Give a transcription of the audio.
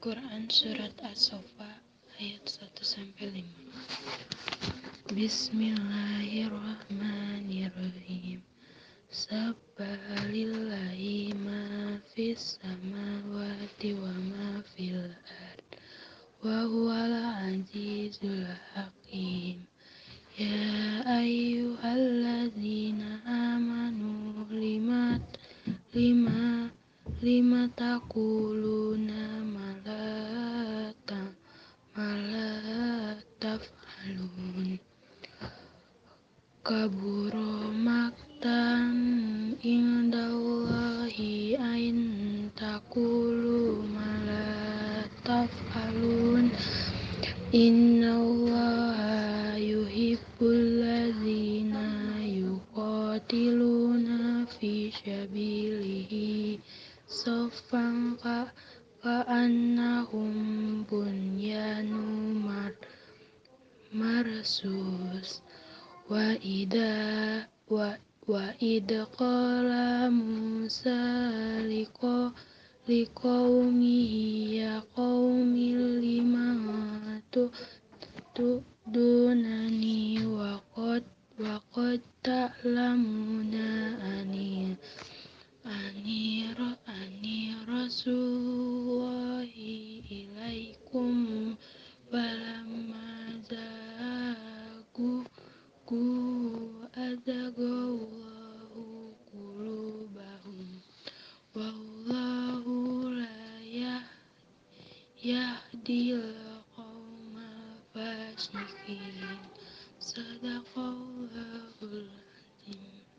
Quran Surat As-Safa ayat 1-5 Bismillahirrahmanirrahim. Sabbalillahi ma fis samawati wa ma fil ard wa huwal azizul hakim. Ya ayyuhalladzina lima taquluna malata malataf'alun. Kaburo maktan indallahi ain taqulu malataf'alun. Innallaha yuhibbul ladzina yuqatiluna fi sabilihi sofang ka ka'annahum bunyanu mar marsus wa ida wa wa ida qala Musa liko liqaumihi ya qaumi gu azagallahu qulubahum. Wallahu la yahdil qauma fasikin. Sadaqallahu